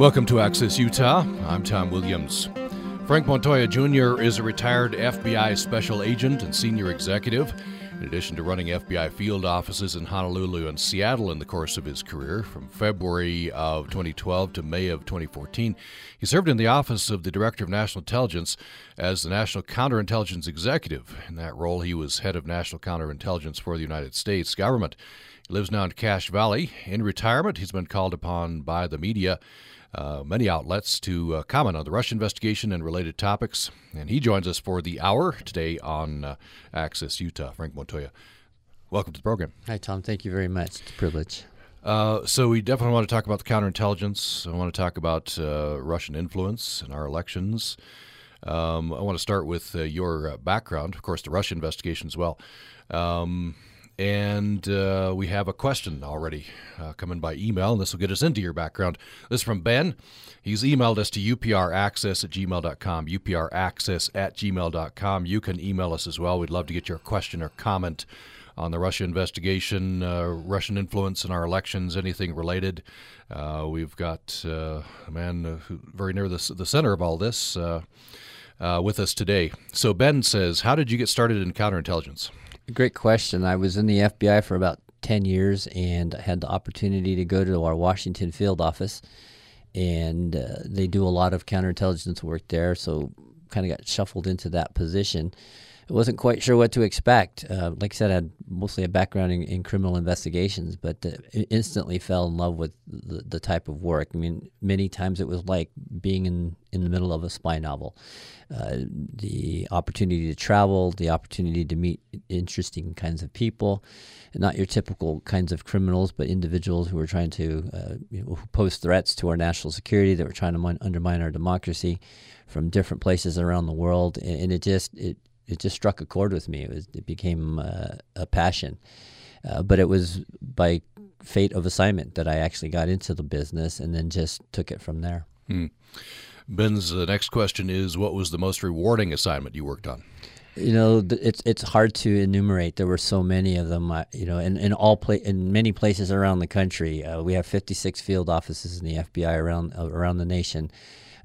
Welcome to Access Utah. I'm Tom Williams. Frank Montoya Jr. is a retired FBI special agent and senior executive. In addition to running FBI field offices in Honolulu and Seattle in the course of his career, from February of 2012 to May of 2014, he served in the office of the Director of National Intelligence as the National Counterintelligence Executive. In that role, he was head of National Counterintelligence for the United States government. He lives now in Cache Valley. In retirement, he's been called upon by the media uh, many outlets to uh, comment on the Russia investigation and related topics. And he joins us for the hour today on uh, Access Utah. Frank Montoya, welcome to the program. Hi, Tom. Thank you very much. It's a privilege. Uh, so we definitely want to talk about the counterintelligence. I want to talk about uh, Russian influence in our elections. Um, I want to start with uh, your background, of course, the Russia investigation as well. Um, and uh, we have a question already uh, coming by email, and this will get us into your background. This is from Ben. He's emailed us to upraccess at gmail.com, upraccess at gmail.com. You can email us as well. We'd love to get your question or comment on the Russia investigation, uh, Russian influence in our elections, anything related. Uh, we've got uh, a man uh, very near the, the center of all this with us today. So, Ben says, How did you get started in counterintelligence? Great question. I was in the FBI for about 10 years and I had the opportunity to go to our Washington field office. And uh, they do a lot of counterintelligence work there. So, kind of got shuffled into that position. Wasn't quite sure what to expect. Uh, like I said, I had mostly a background in, in criminal investigations, but uh, instantly fell in love with the, the, type of work. I mean, many times it was like being in, in the middle of a spy novel. Uh, the opportunity to travel, the opportunity to meet interesting kinds of people, not your typical kinds of criminals, but individuals who were trying to uh, you know, pose threats to our national security, that were trying to undermine our democracy from different places around the world, and, and it just it it just struck a chord with me. It, was, it became uh, a passion. Uh, but it was by fate of assignment that I actually got into the business and then just took it from there. Hmm. Ben's uh, next question is What was the most rewarding assignment you worked on? You know, it's it's hard to enumerate. There were so many of them. You know, in, in all pla- in many places around the country, uh, we have 56 field offices in the FBI around uh, around the nation.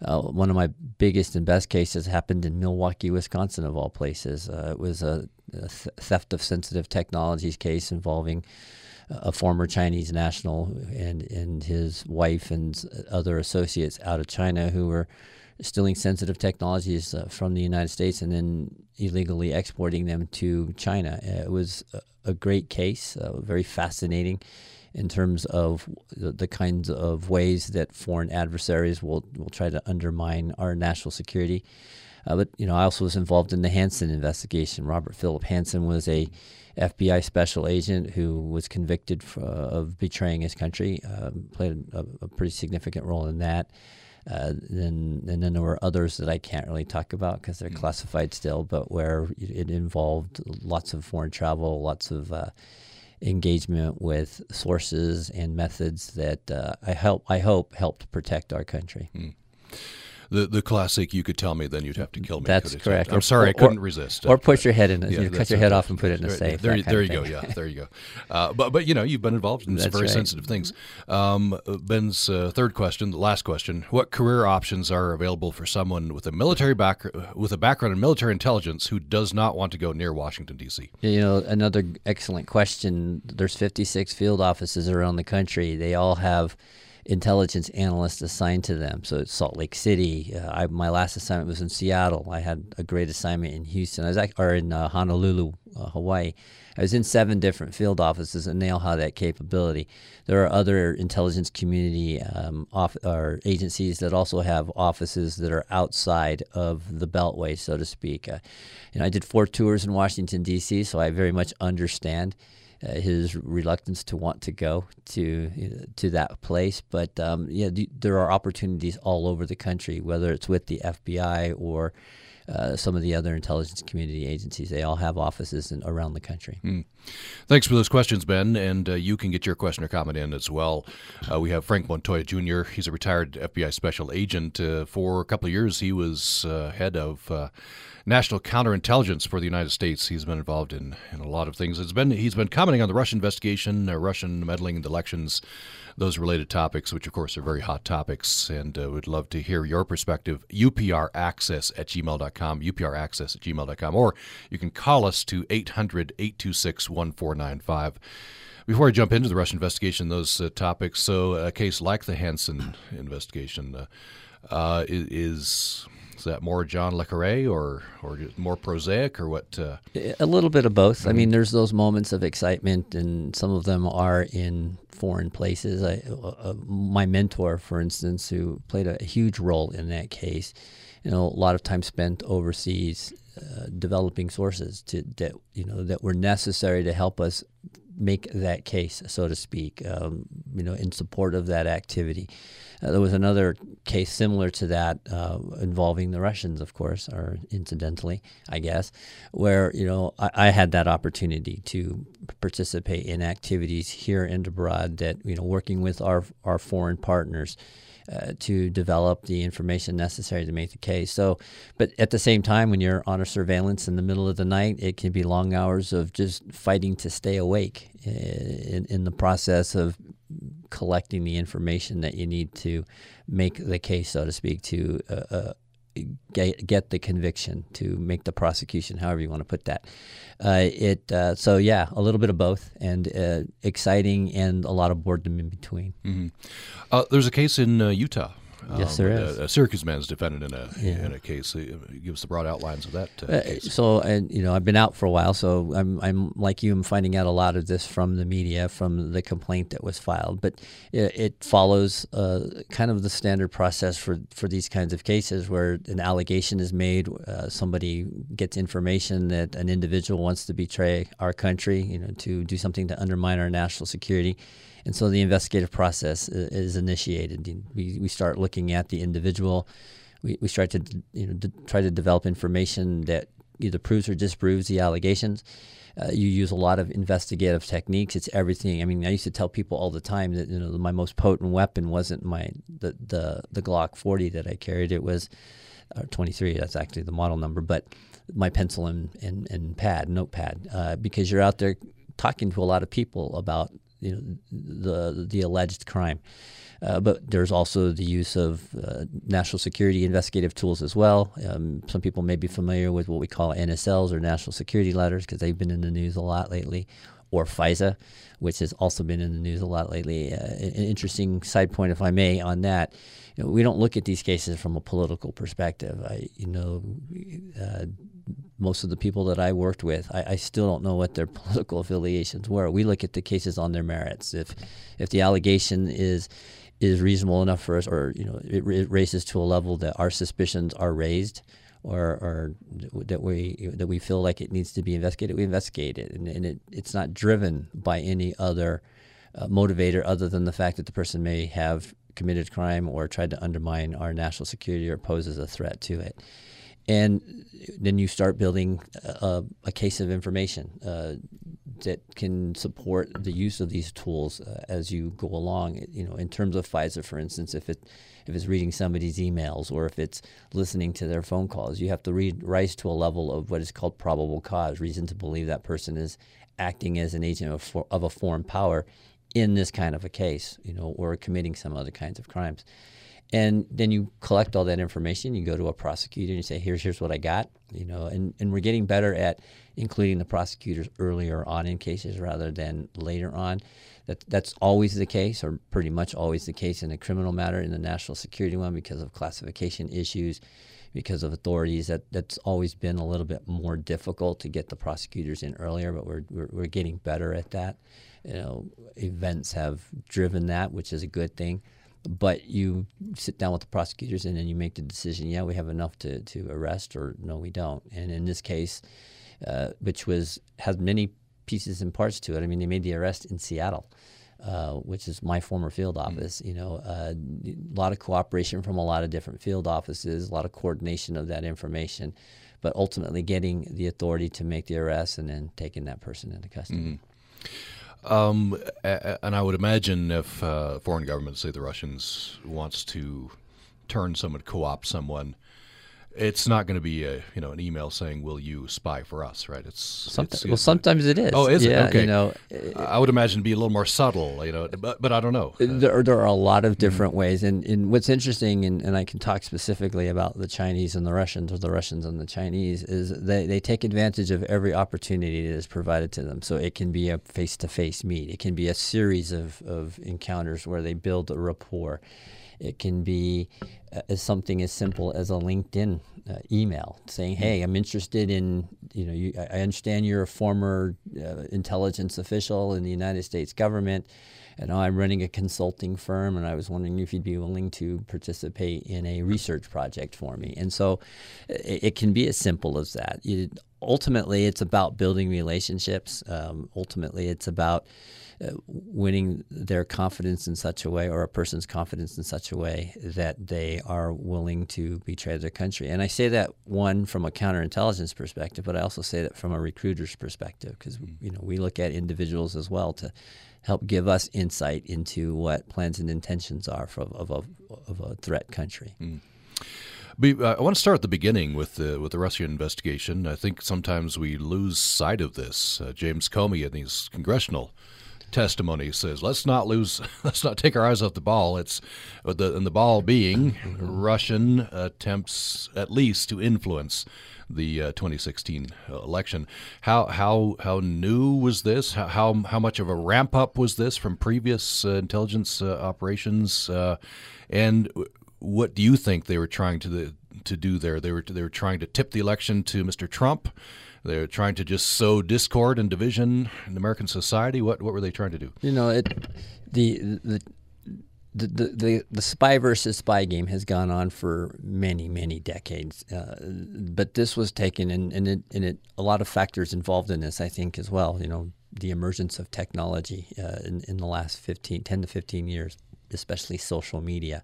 Uh, one of my biggest and best cases happened in Milwaukee, Wisconsin, of all places. Uh, it was a, a th- theft of sensitive technologies case involving a former Chinese national and, and his wife and other associates out of China who were stealing sensitive technologies uh, from the United States and then illegally exporting them to China. It was a, a great case, uh, very fascinating in terms of the, kinds of ways that foreign adversaries will, will try to undermine our national security. Uh, but you know, I also was involved in the Hanssen investigation. Robert Philip Hanssen was a FBI special agent who was convicted for, uh, of betraying his country. Um, played a, a, pretty significant role in that. Uh, then, and then there were others that I can't really talk about because they're mm-hmm. classified still, but where it involved lots of foreign travel, lots of uh, engagement with sources and methods that uh, I help I hope helped protect our country. Mm the the classic. You could tell me, then you'd have to kill me. That's correct. I'm sorry, or, I couldn't resist. Or put your head in. Yeah, you cut your head off and put it in a safe. There, there you go. Yeah, there you go. Uh, but but you know, you've been involved in some very right. sensitive things. Um, Ben's uh, third question, the last question: What career options are available for someone with a military back with a background in military intelligence who does not want to go near Washington D.C.? You know, another excellent question. There's 56 field offices around the country. They all have intelligence analysts assigned to them. So it's Salt Lake City. Uh, I, my last assignment was in Seattle. I had a great assignment in Houston. I was or in uh, Honolulu, uh, Hawaii. I was in seven different field offices, and they all have that capability. There are other intelligence community um, off, or agencies that also have offices that are outside of the Beltway, so to speak. Uh, you know, I did four tours in Washington D.C., so I very much understand uh, his reluctance to want to go to to that place. But um, yeah, there are opportunities all over the country, whether it's with the FBI or uh, some of the other intelligence community agencies. They all have offices in, around the country. Mm. Thanks for those questions, Ben. And uh, you can get your question or comment in as well. Uh, we have Frank Montoya Jr. He's a retired FBI special agent. Uh, for a couple of years, he was uh, head of uh, national counterintelligence for the United States. He's been involved in, in a lot of things. It's been he's been commenting on the Russian investigation, Russian meddling in the elections those related topics, which of course are very hot topics, and uh, would love to hear your perspective. UPRaccess at gmail.com, UPRaccess at gmail.com, or you can call us to 800 826 1495. Before I jump into the Russian investigation, those uh, topics, so a case like the Hanssen investigation uh, uh is that more John Le Carre or or more prosaic or what? Uh? A little bit of both. Mm-hmm. I mean, there's those moments of excitement, and some of them are in foreign places. I, uh, uh, my mentor, for instance, who played a huge role in that case, you know, a lot of time spent overseas uh, developing sources to that you know that were necessary to help us make that case, so to speak, um, you know, in support of that activity. Uh, there was another case similar to that uh, involving the Russians, of course, or incidentally, I guess, where you know I, I, had that opportunity to participate in activities here and abroad that you know working with our our foreign partners uh, to develop the information necessary to make the case. So, but at the same time, when you're on a surveillance in the middle of the night, it can be long hours of just fighting to stay awake uh, in, in the process of collecting the information that you need to make the case, so to speak, to uh, get, get the conviction, to make the prosecution, however you want to put that. Uh, it uh, so yeah, a little bit of both, and uh, exciting, and a lot of boredom in between. Mm-hmm. Uh, there's a case in uh, Utah Yes, there um. A, a, Syracuse man's defendant in a yeah. in a case. Give us the broad outlines of that. Uh, uh, so, and you know, I've been out for a while, so I'm I'm like you. I'm finding out a lot of this from the media, from the complaint that was filed. But it, it follows uh, kind of the standard process for for these kinds of cases, where an allegation is made, uh, somebody gets information that an individual wants to betray our country, you know, to do something to undermine our national security and so the investigative process is initiated. We, we start looking at the individual. We, we start to you know try to develop information that either proves or disproves the allegations. Uh, you use a lot of investigative techniques. It's everything. I mean, I used to tell people all the time that you know my most potent weapon wasn't my the the, the Glock 40 that I carried. It was uh, 23. That's actually the model number, but my pencil and and, and pad, notepad, uh, because you're out there talking to a lot of people about you know, the the alleged crime. Uh, but there's also the use of uh, national security investigative tools as well. Um, some people may be familiar with what we call NSLs or national security letters because they've been in the news a lot lately, or FISA, which has also been in the news a lot lately. Uh, an interesting side point, if I may, on that. You know, we don't look at these cases from a political perspective. I, you know, uh, most of the people that I worked with, I, I, still don't know what their political affiliations were. We look at the cases on their merits. If if the allegation is is reasonable enough for us, or you know, it, it raises to a level that our suspicions are raised, or, or that we that we feel like it needs to be investigated, we investigate it, and, and it, it's not driven by any other uh, motivator other than the fact that the person may have committed crime or tried to undermine our national security or poses a threat to it and then you start building a, a case of information uh, that can support the use of these tools uh, as you go along. You know, in terms of FISA, for instance, if it if it's reading somebody's emails or if it's listening to their phone calls, you have to read rise to a level of what is called probable cause, reason to believe that person is acting as an agent of, of a foreign power in this kind of a case, you know, or committing some other kinds of crimes. And then you collect all that information. You go to a prosecutor and you say, "Here's here's what I got." You know, and, and we're getting better at including the prosecutors earlier on in cases rather than later on. That that's always the case, or pretty much always the case in a criminal matter. In the national security one, because of classification issues, because of authorities, that that's always been a little bit more difficult to get the prosecutors in earlier. But we're we're, we're getting better at that. You know, events have driven that, which is a good thing but you sit down with the prosecutors and then you make the decision yeah we have enough to, to arrest or no we don't and in this case uh, which was has many pieces and parts to it i mean they made the arrest in seattle uh, which is my former field office. You know, uh, a lot of cooperation from a lot of different field offices, a lot of coordination of that information, but ultimately getting the authority to make the arrest and then taking that person into custody. Mm-hmm. Um, and I would imagine if uh, foreign government, say the Russians, wants to turn someone, co-opt someone, it's not going to be a you know an email saying will you spy for us right? It's, sometimes, it's well sometimes it is. Oh is yeah, it okay. you know i would imagine be a little more subtle you know but, but i don't know. There, there are a lot of different mm-hmm. ways and, and what's interesting and, and i can talk specifically about the chinese and the russians or the russians and the chinese is they, they take advantage of every opportunity that is provided to them. So it can be a face-to-face meet. It can be a series of, of encounters where they build a rapport it can be uh, something as simple as a LinkedIn uh, email saying, "Hey, I'm interested in you know you, I understand you're a former uh, intelligence official in the United States government." and I'm running a consulting firm, and I was wondering if you'd be willing to participate in a research project for me. And so, it, it can be as simple as that. You, ultimately, it's about building relationships. Um, ultimately, it's about uh, winning their confidence in such a way, or a person's confidence in such a way that they are willing to betray their country. And I say that one from a counterintelligence perspective, but I also say that from a recruiter's perspective, because mm. you know we look at individuals as well to help give us insight into what plans and intentions are for, of, of, of a threat country. Mm. Uh, I want to start at the beginning with the with the Russia investigation. I think sometimes we lose sight of this. Uh, James Comey and his congressional testimony says, let's not lose, let's not take our eyes off the ball. It's the and the ball being Russian attempts at least to influence the uh, 2016 election. How how how new was this? How how, how much of a ramp up was this from previous uh, intelligence uh, operations? Uh, and what do you think they were trying to the, to do there? They were they were trying to tip the election to Mr. Trump. They're trying to just sow discord and division in American society. What what were they trying to do? You know, it the the. The, the, the, the spy versus spy game has gone on for many, many decades. Uh, but this was taken, and, and, it, and it, a lot of factors involved in this, I think, as well. You know, the emergence of technology uh, in, in the last 15, 10 to 15 years, especially social media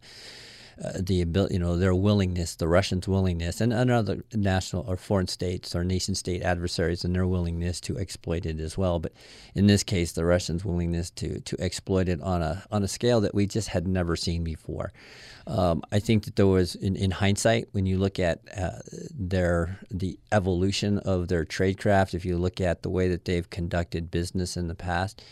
the ability, you know, their willingness, the Russians' willingness, and, and other national or foreign states or nation state adversaries and their willingness to exploit it as well. But in this case, the Russians' willingness to to exploit it on a on a scale that we just had never seen before. Um, I think that there was, in, in hindsight, when you look at uh, their the evolution of their tradecraft, if you look at the way that they've conducted business in the past,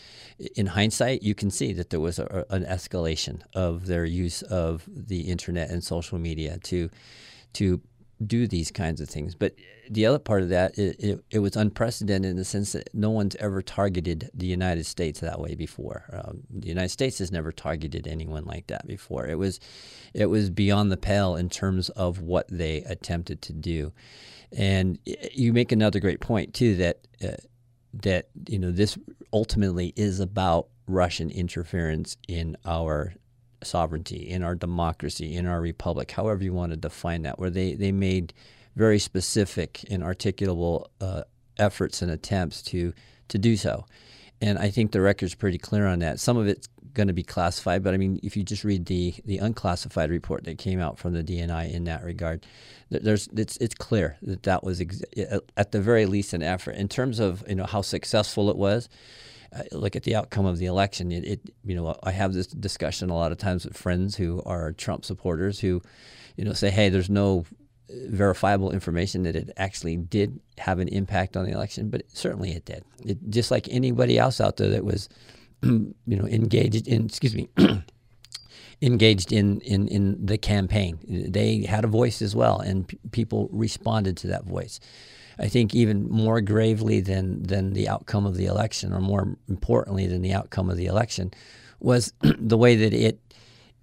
in hindsight, you can see that there was a, an escalation of their use of the internet and social media to to do these kinds of things. But the other part of that, it, it, it, was unprecedented in the sense that no one's ever targeted the United States that way before. Um, the United States has never targeted anyone like that before. It was, it was beyond the pale in terms of what they attempted to do. And you make another great point too that uh, that you know this ultimately is about Russian interference in our sovereignty, in our democracy, in our republic, however you want to define that, where they, they made very specific and articulable uh, efforts and attempts to, to do so. And I think the record's pretty clear on that. Some of it's going to be classified, but I mean, if you just read the, the unclassified report that came out from the DNI in that regard, there's it's it's clear that that was ex- at the very least an effort. In terms of you know how successful it was, look at the outcome of the election. It, it, you know, I have this discussion a lot of times with friends who are Trump supporters who, you know, say, hey, there's no verifiable information that it actually did have an impact on the election, but certainly it did. It, just like anybody else out there that was, you know, engaged in, excuse me, engaged in, in, in the campaign. They had a voice as well, and p- people responded to that voice. I think even more gravely than than the outcome of the election, or more importantly than the outcome of the election, was the way that it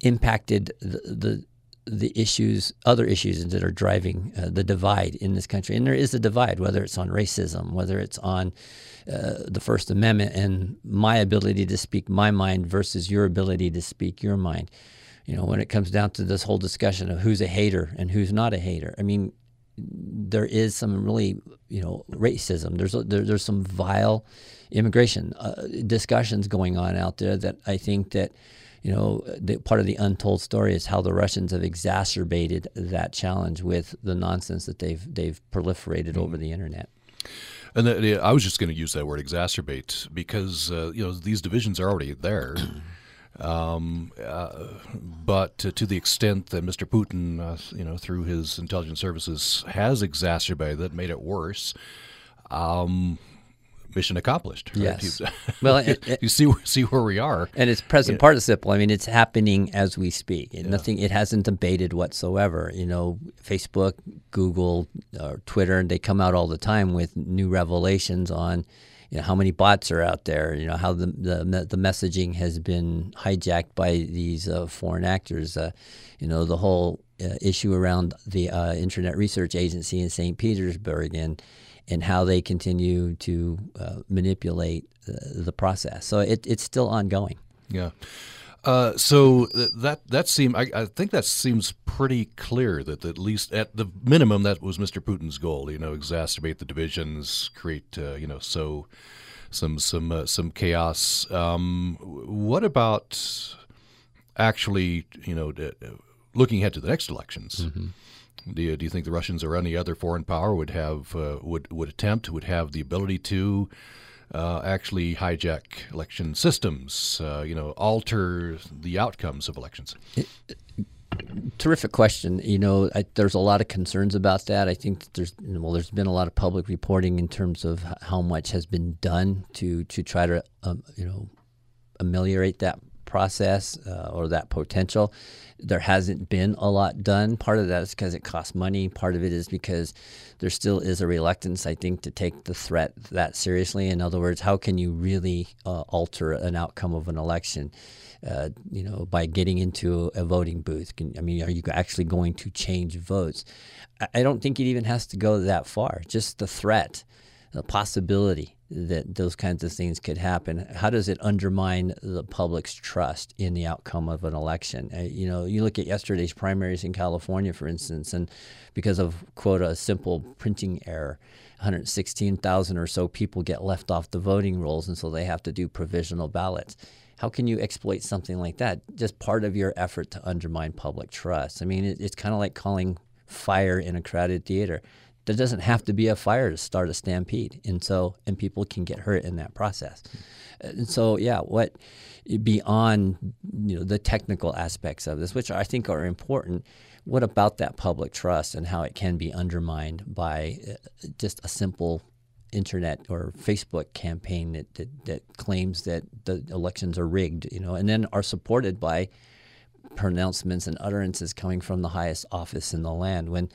impacted the, the the issues, other issues that are driving uh, the divide in this country. And there is a divide, whether it's on racism, whether it's on uh, the First Amendment and my ability to speak my mind versus your ability to speak your mind. You know, when it comes down to this whole discussion of who's a hater and who's not a hater, I mean, there is some really you know racism. There's there, there's some vile immigration uh, discussions going on out there that I think that you know the, part of the untold story is how the Russians have exacerbated that challenge with the nonsense that they've they've proliferated mm. over the internet. And the, I was just going to use that word exacerbate because uh, you know these divisions are already there. Um, uh, but to, to, the extent that Mr. Putin, uh, you know, through his intelligence services, has exacerbated it, made it worse. Um, mission accomplished. Right? Yes. well, it, it, you see see where we are, and it's present yeah. participle. I mean, it's happening as we speak. Yeah. Nothing. It hasn't abated whatsoever. You know, Facebook, Google, uh, Twitter, they come out all the time with new revelations on you know, how many bots are out there, you know, how the, the, the messaging has been hijacked by these uh, foreign actors. Uh, you know, the whole uh, issue around the uh, Internet Research Agency in St. Petersburg and, and how they continue to uh, manipulate the process. So it, it's still ongoing. Yeah. Uh, so that that seems I, I, think that seems pretty clear that at least at the minimum that was Mr. Putin's goal. You know, exacerbate the divisions, create uh, you know so some some uh, some chaos. Um, what about actually you know looking ahead to the next elections? Mm-hmm. Do you, do you think the Russians or any other foreign power would have uh, would would attempt would have the ability to uh, actually hijack election systems, uh, you know, alter the outcomes of elections? Terrific question. You know, I, there's a lot of concerns about that. I think that there's well, there's been a lot of public reporting in terms of how much has been done to to try to um, you know ameliorate that process uh, or that potential. There hasn't been a lot done. Part of that is because it costs money. Part of it is because there still is a reluctance, I think, to take the threat that seriously. In other words, how can you really uh, alter an outcome of an election? Uh, you know, by getting into a voting booth. Can, I mean, are you actually going to change votes? I, I don't think it even has to go that far. Just the threat, the possibility that those kinds of things could happen. How does it undermine the public's trust in the outcome of an election? Uh, you know, you look at yesterday's primaries in California, for instance, and because of quote a simple printing error, 116,000 or so people get left off the voting rolls, and so they have to do provisional ballots. How can you exploit something like that? Just part of your effort to undermine public trust. I mean, it, it's kind of like calling fire in a crowded theater there doesn't have to be a fire to start a stampede, and so and people can get hurt in that process. And so, yeah, what beyond you know the technical aspects of this, which I think are important, what about that public trust and how it can be undermined by uh, just a simple internet or Facebook campaign that, that, that claims that the elections are rigged, you know, and then are supported by pronouncements and utterances coming from the highest office in the land. When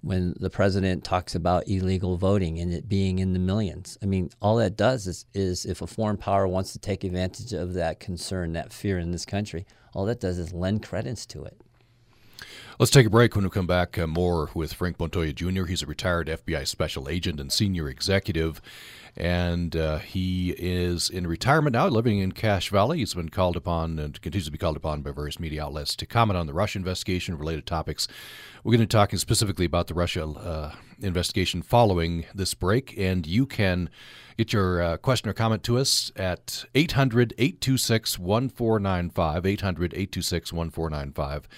when the president talks about illegal voting and it being in the millions. I mean, all that does is, is if a foreign power wants to take advantage of that concern, that fear in this country, all that does is lend credence to it. Let's take a break. When we come back, uh, more with Frank Montoya Jr. He's a retired FBI special agent and senior executive, and uh, he is in retirement now, living in Cache Valley. He's been called upon and continues to be called upon by various media outlets to comment on the Russia investigation related topics. We're going to be talking specifically about the Russia uh, investigation following this break, and you can get your uh, question or comment to us at 800 826 1495. 800 826 1495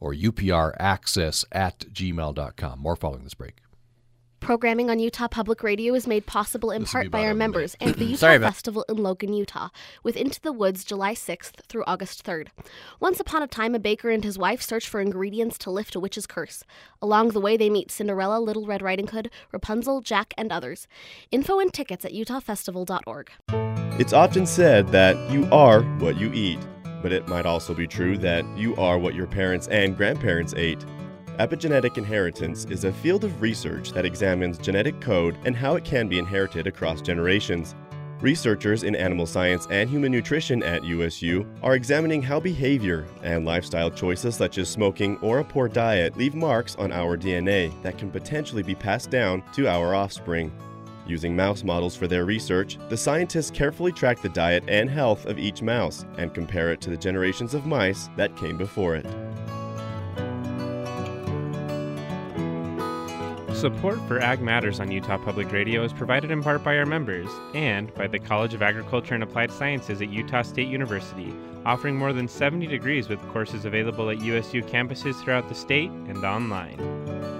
or upraccess at gmail.com. More following this break. Programming on Utah Public Radio is made possible in this part by our members and the Utah Festival in Logan, Utah, with Into the Woods July 6th through August 3rd. Once upon a time, a baker and his wife search for ingredients to lift a witch's curse. Along the way, they meet Cinderella, Little Red Riding Hood, Rapunzel, Jack, and others. Info and tickets at utahfestival.org. It's often said that you are what you eat but it might also be true that you are what your parents and grandparents ate. Epigenetic inheritance is a field of research that examines genetic code and how it can be inherited across generations. Researchers in animal science and human nutrition at USU are examining how behavior and lifestyle choices such as smoking or a poor diet leave marks on our DNA that can potentially be passed down to our offspring. Using mouse models for their research, the scientists carefully track the diet and health of each mouse and compare it to the generations of mice that came before it. Support for Ag Matters on Utah Public Radio is provided in part by our members and by the College of Agriculture and Applied Sciences at Utah State University, offering more than 70 degrees with courses available at USU campuses throughout the state and online.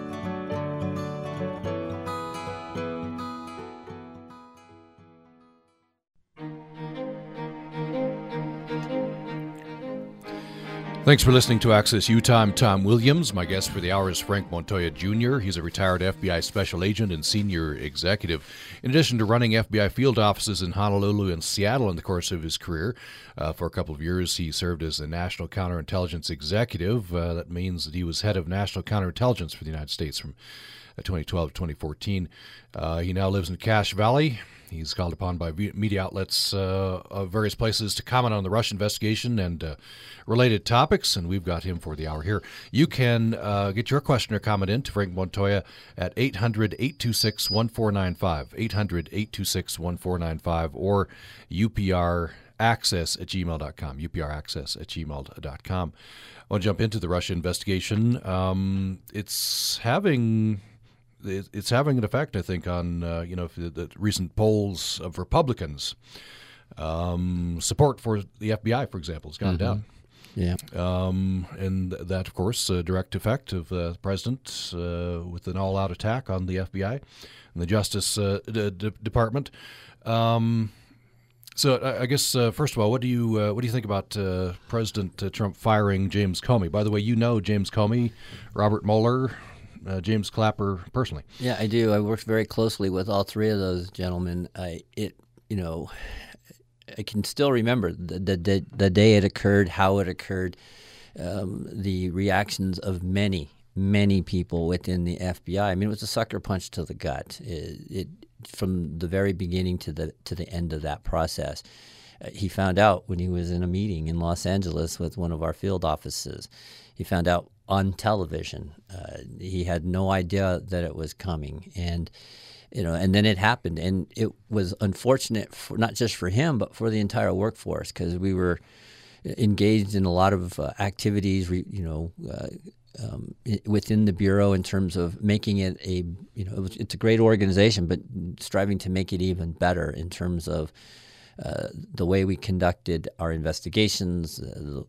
Thanks for listening to Access Utah. I'm Tom Williams. My guest for the hour is Frank Montoya Jr. He's a retired FBI special agent and senior executive. In addition to running FBI field offices in Honolulu and Seattle in the course of his career, uh, for a couple of years he served as a national counterintelligence executive. Uh, that means that he was head of national counterintelligence for the United States from uh, 2012 to 2014. Uh, he now lives in Cache Valley. He's called upon by media outlets uh, of various places to comment on the Russia investigation and uh, related topics, and we've got him for the hour here. You can uh, get your question or comment in to Frank Montoya at 800 826 1495, 800 826 1495, or UPR access at gmail.com, upraccess at gmail.com. I want to jump into the Russia investigation. Um, it's having it's having an effect, I think, on uh, you know the, the, recent polls of Republicans. Um, support for the FBI, for example, has gone mm-hmm. down. Yeah. Um, and that, of course, a direct effect of uh, the president uh, with an all-out attack on the FBI and the Justice uh, Department. Um, so, I, I guess uh, first of all, what do you uh, what do you think about President Trump firing James Comey? By the way, you know James Comey, Robert Mueller, uh, James Clapper personally. Yeah, I do. I worked very closely with all three of those gentlemen. I it you know I can still remember the the, the day it occurred, how it occurred, um, the reactions of many many people within the FBI. I mean, it was a sucker punch to the gut. It, it from the very beginning to the to the end of that process. Uh, he found out when he was in a meeting in Los Angeles with one of our field offices. He found out on television. Uh, he had no idea that it was coming, and you know, and then it happened, and it was unfortunate for not just for him, but for the entire workforce because we were engaged in a lot of uh, activities, you know. Uh, um, within the bureau, in terms of making it a, you know, it was, it's a great organization, but striving to make it even better in terms of the way we conducted our investigations, uh,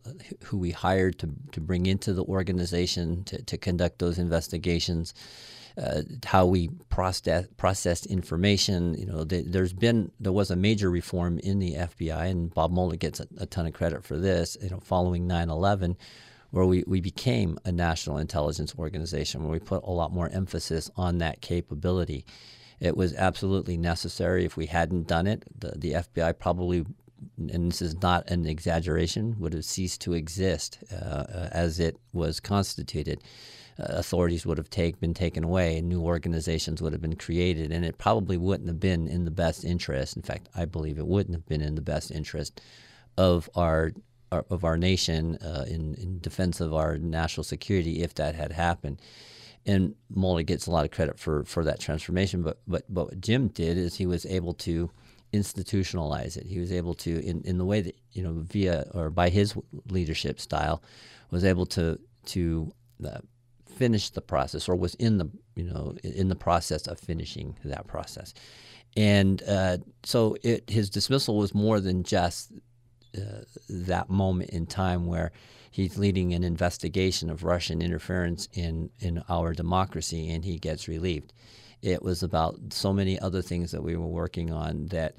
who we hired to, to bring into the organization to, to conduct those investigations, uh, how we process, processed information. You know, there's been there was a major reform in the FBI, and Bob Mueller gets a, a ton of credit for this. You know, following 9/11 where we, we became a national intelligence organization, where we put a lot more emphasis on that capability. It was absolutely necessary. If we hadn't done it, the, the FBI probably, and this is not an exaggeration, would have ceased to exist uh, uh as it was constituted. Uh, authorities would have take, been taken away, and new organizations would have been created, and it probably wouldn't have been in the best interest. In fact, I believe it wouldn't have been in the best interest of our of our nation uh, in, in defense of our national security if that had happened and Mueller gets a lot of credit for for that transformation. But but but what Jim did is he was able to institutionalize it. He was able to in, in the way that you know via or by his leadership style was able to to uh, finish the process or was in the you know in the process of finishing that process. And uh, so it, his dismissal was more than just uh, that moment in time where he's leading an investigation of Russian interference in, in our democracy, and he gets relieved. It was about so many other things that we were working on that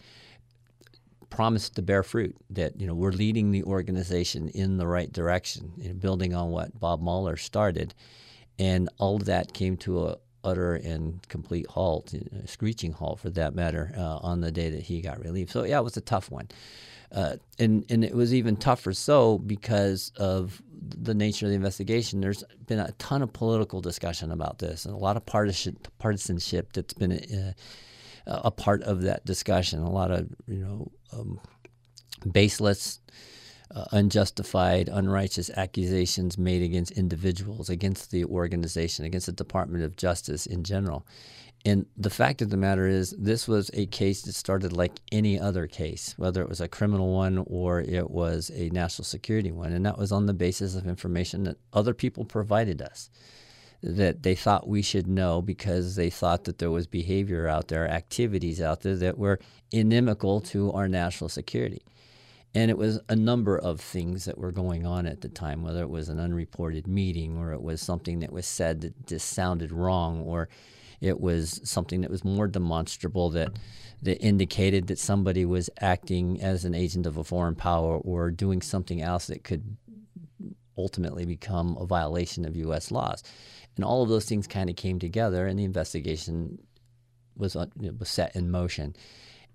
promised to bear fruit. That you know we're leading the organization in the right direction, you know, building on what Bob Mueller started, and all of that came to a utter and complete halt, screeching halt for that matter, uh, on the day that he got relieved. So yeah, it was a tough one. Uh, and and it was even tougher so because of the nature of the investigation. There's been a ton of political discussion about this, and a lot of partisan partisanship that's been a, uh, a part of that discussion. A lot of you know um, baseless. Uh, unjustified, unrighteous accusations made against individuals, against the organization, against the Department of Justice in general. And the fact of the matter is, this was a case that started like any other case, whether it was a criminal one or it was a national security one. And that was on the basis of information that other people provided us. that they thought we should know because they thought that there was behavior out there, activities out there that were inimical to our national security. And it was a number of things that were going on at the time, whether it was an unreported meeting or it was something that was said that just sounded wrong or it was something that was more demonstrable that that indicated that somebody was acting as an agent of a foreign power or doing something else that could ultimately become a violation of U.S. laws. And all of those things kind of came together, and the investigation was, uh, was set in motion.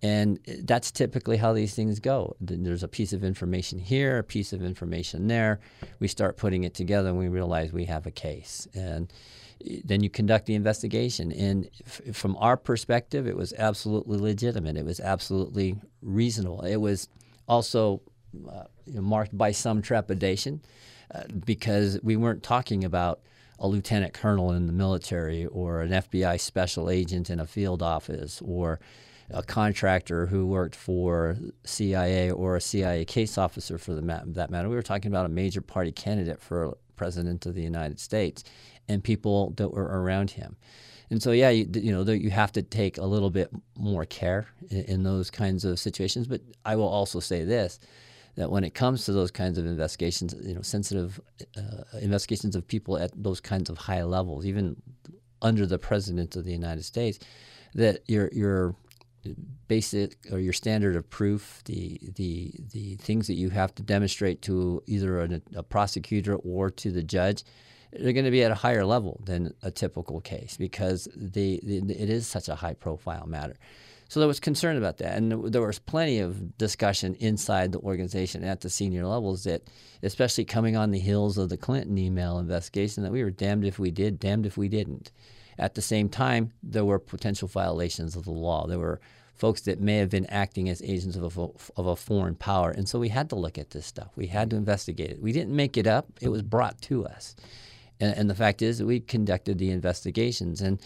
And that's typically how these things go. There's a piece of information here, a piece of information there. We start putting it together, and we realize we have a case. And then you conduct the investigation. And from our perspective, it was absolutely legitimate. It was absolutely reasonable. It was also uh, marked by some trepidation uh, because we weren't talking about a lieutenant colonel in the military or an FBI special agent in a field office or a contractor who worked for CIA or a CIA case officer for the ma- that matter. We were talking about a major party candidate for president of the United States and people that were around him. And so, yeah, you, you know, you have to take a little bit more care in, in those kinds of situations. But I will also say this that when it comes to those kinds of investigations, you know, sensitive uh, investigations of people at those kinds of high levels, even under the president of the United States, that your your basic or your standard of proof, the the the things that you have to demonstrate to either a, a prosecutor or to the judge they're going to be at a higher level than a typical case because the, the, it is such a high profile matter. So there was concern about that, and there was plenty of discussion inside the organization at the senior levels that, especially coming on the heels of the Clinton email investigation, that we were damned if we did, damned if we didn't. At the same time, there were potential violations of the law. There were folks that may have been acting as agents of a, of a foreign power, and so we had to look at this stuff. We had to investigate it. We didn't make it up; it was brought to us. And, and the fact is that we conducted the investigations and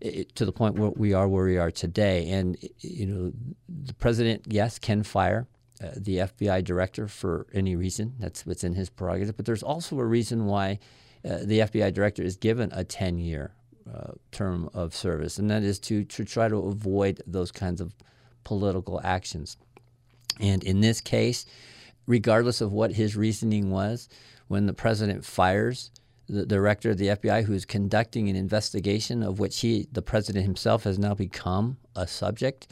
it, to the point where we are where we are today. And you know, the president, yes, can fire uh, the FBI director for any reason. That's what's in his prerogative. But there's also a reason why uh, the FBI director is given a 10 year uh, term of service, and that is to, to try to avoid those kinds of political actions. And in this case, regardless of what his reasoning was, when the president fires the director of the FBI, who is conducting an investigation of which he, the president himself, has now become a subject.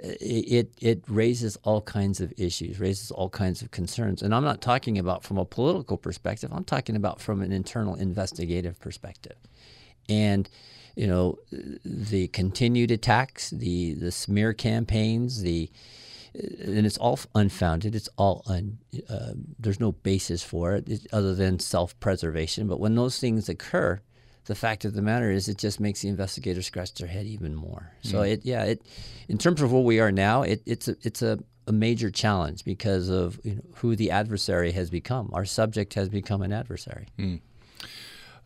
It, it raises all kinds of issues, raises all kinds of concerns. And I'm not talking about from a political perspective, I'm talking about from an internal investigative perspective. And, you know, the continued attacks, the, the smear campaigns, the, and it's all unfounded. It's all un, uh, there's no basis for it other than self-preservation. But when those things occur, the fact of the matter is, it just makes the investigators scratch their head even more. So mm. it, yeah, it, in terms of where we are now, it, it's a, it's a, a major challenge because of you know, who the adversary has become. Our subject has become an adversary. Mm.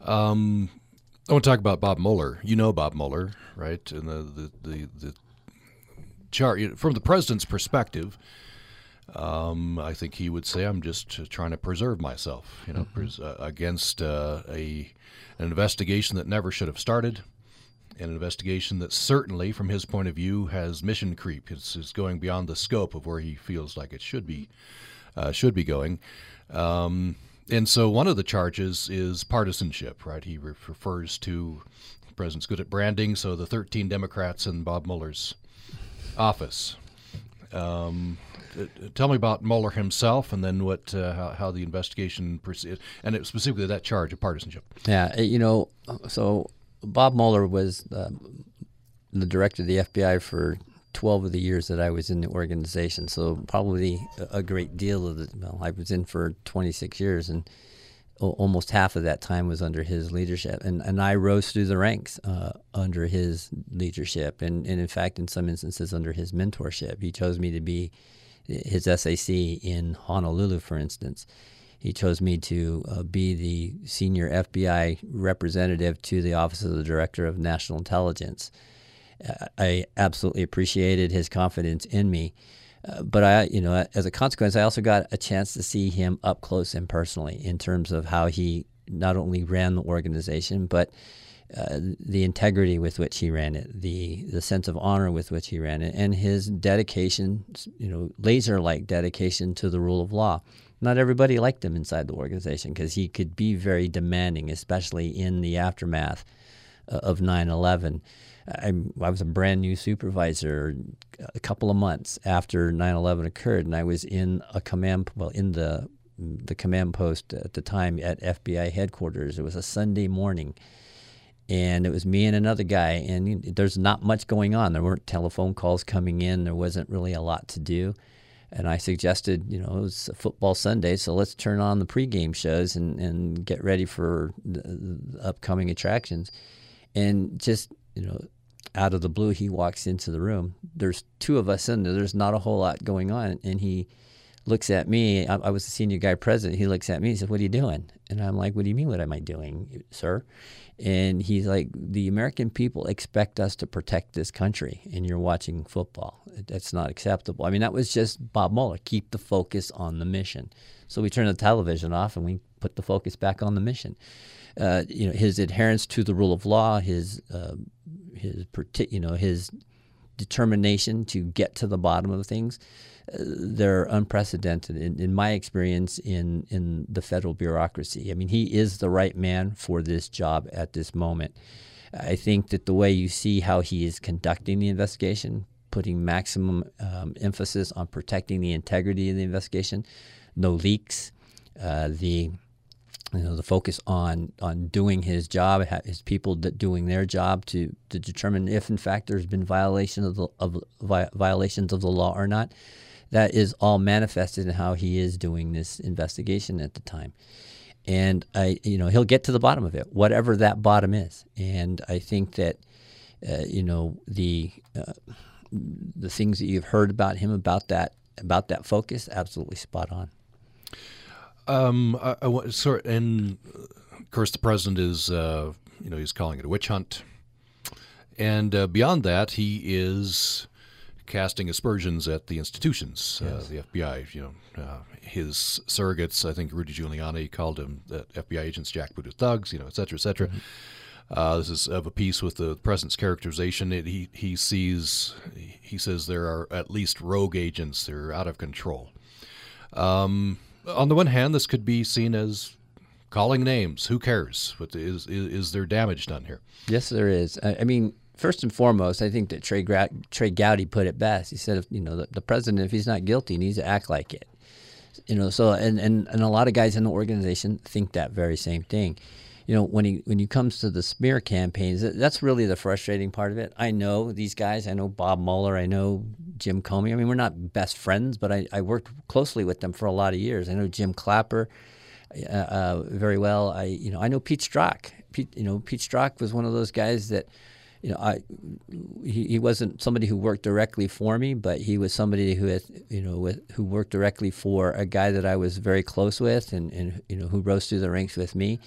Um, I want to talk about Bob Mueller. You know Bob Mueller, right? And the the, the, the chart from the president's perspective. Um, I think he would say, "I'm just trying to preserve myself, you know, mm-hmm. pres- uh, against uh, a an investigation that never should have started, an investigation that certainly, from his point of view, has mission creep. It's, it's going beyond the scope of where he feels like it should be uh, should be going." Um, and so, one of the charges is partisanship. Right? He re- refers to the president's good at branding, so the 13 Democrats in Bob Mueller's office. Um, uh, tell me about Mueller himself, and then what uh, how, how, the investigation proceeded, and specifically that charge of partisanship. Yeah, uh, you know, so Bob Mueller was um, the director of the FBI for 12 of the years that I was in the organization. So probably a great deal of it. Well, I was in for 26 years, and almost half of that time was under his leadership, and and I rose through the ranks uh, under his leadership, and and in fact, in some instances, under his mentorship. He chose me to be his SAC in Honolulu, for instance. He chose me to uh, be the senior FBI representative to the Office of the Director of National Intelligence. I absolutely appreciated his confidence in me. Uh, but I, you know, as a consequence, I also got a chance to see him up close and personally in terms of how he not only ran the organization, but uh, the integrity with which he ran it, the the sense of honor with which he ran it, and his dedication, you know, laser-like dedication to the rule of law. Not everybody liked him inside the organization because he could be very demanding, especially in the aftermath uh, of 9/11. I, I, was a brand new supervisor a couple of months after 9/11 occurred, and I was in a command well in the the command post at the time at FBI headquarters. It was a Sunday morning, and it was me and another guy. And there's not much going on. There weren't telephone calls coming in. There wasn't really a lot to do. And I suggested, you know, it was a football Sunday, so let's turn on the pregame shows and, and get ready for the upcoming attractions. And just, you know, out of the blue, he walks into the room. There's two of us in there. There's not a whole lot going on. And he looks at me. I, I, was the senior guy president. He looks at me. He says, "What are you doing?" And I'm like, "What do you mean? What am I doing, sir?" And he's like, "The American people expect us to protect this country, and you're watching football. That's not acceptable." I mean, that was just Bob Mueller. Keep the focus on the mission. So we turned the television off and we put the focus back on the mission. Uh, you know, his adherence to the rule of law, his uh, his you know his determination to get to the bottom of things they're unprecedented in, in, my experience in, in the federal bureaucracy. I mean, he is the right man for this job at this moment. I think that the way you see how he is conducting the investigation, putting maximum um, emphasis on protecting the integrity of the investigation, no leaks, uh, the you know the focus on on doing his job, his people doing their job to to determine if in fact there's been violation of the of violations of the law or not that is all manifested in how he is doing this investigation at the time. And I, you know, he'll get to the bottom of it, whatever that bottom is. And I think that, uh, you know, the uh, the things that you've heard about him about that about that focus, absolutely spot on. Um, I, I sort and of course the president is, uh, you know, he's calling it a witch hunt, and uh, beyond that, he is casting aspersions at the institutions, uh, yes. uh, the FBI. You know, uh, his surrogates. I think Rudy Giuliani called him the FBI agents jackbooted thugs. You know, et cetera, et cetera. Mm-hmm. Uh, this is of a piece with the president's characterization. It, he he sees he says there are at least rogue agents. They're out of control. Um, on the one hand, this could be seen as calling names. Who cares? What is is, is there damage done here? Yes, there is. I, I mean, first and foremost, I think that Trey, Gra- Trey Gowdy put it best. He said, if, you know, the, the, president, if he's not guilty, needs to act like it. You know, so and, and, and a lot of guys in the organization think that very same thing. You know, when he when he comes to the smear campaigns, that's really the frustrating part of it. I know these guys. I know Bob Mueller. I know Jim Comey. I mean, we're not best friends, but I, I worked closely with them for a lot of years. I know Jim Clapper uh, uh, very well. I you know I know Pete Strzok. Pete, you know Pete Strzok was one of those guys that you know, I he, he wasn't somebody who worked directly for me, but he was somebody who had, you know, with, who worked directly for a guy that I was very close with, and, and you know, who rose through the ranks with me.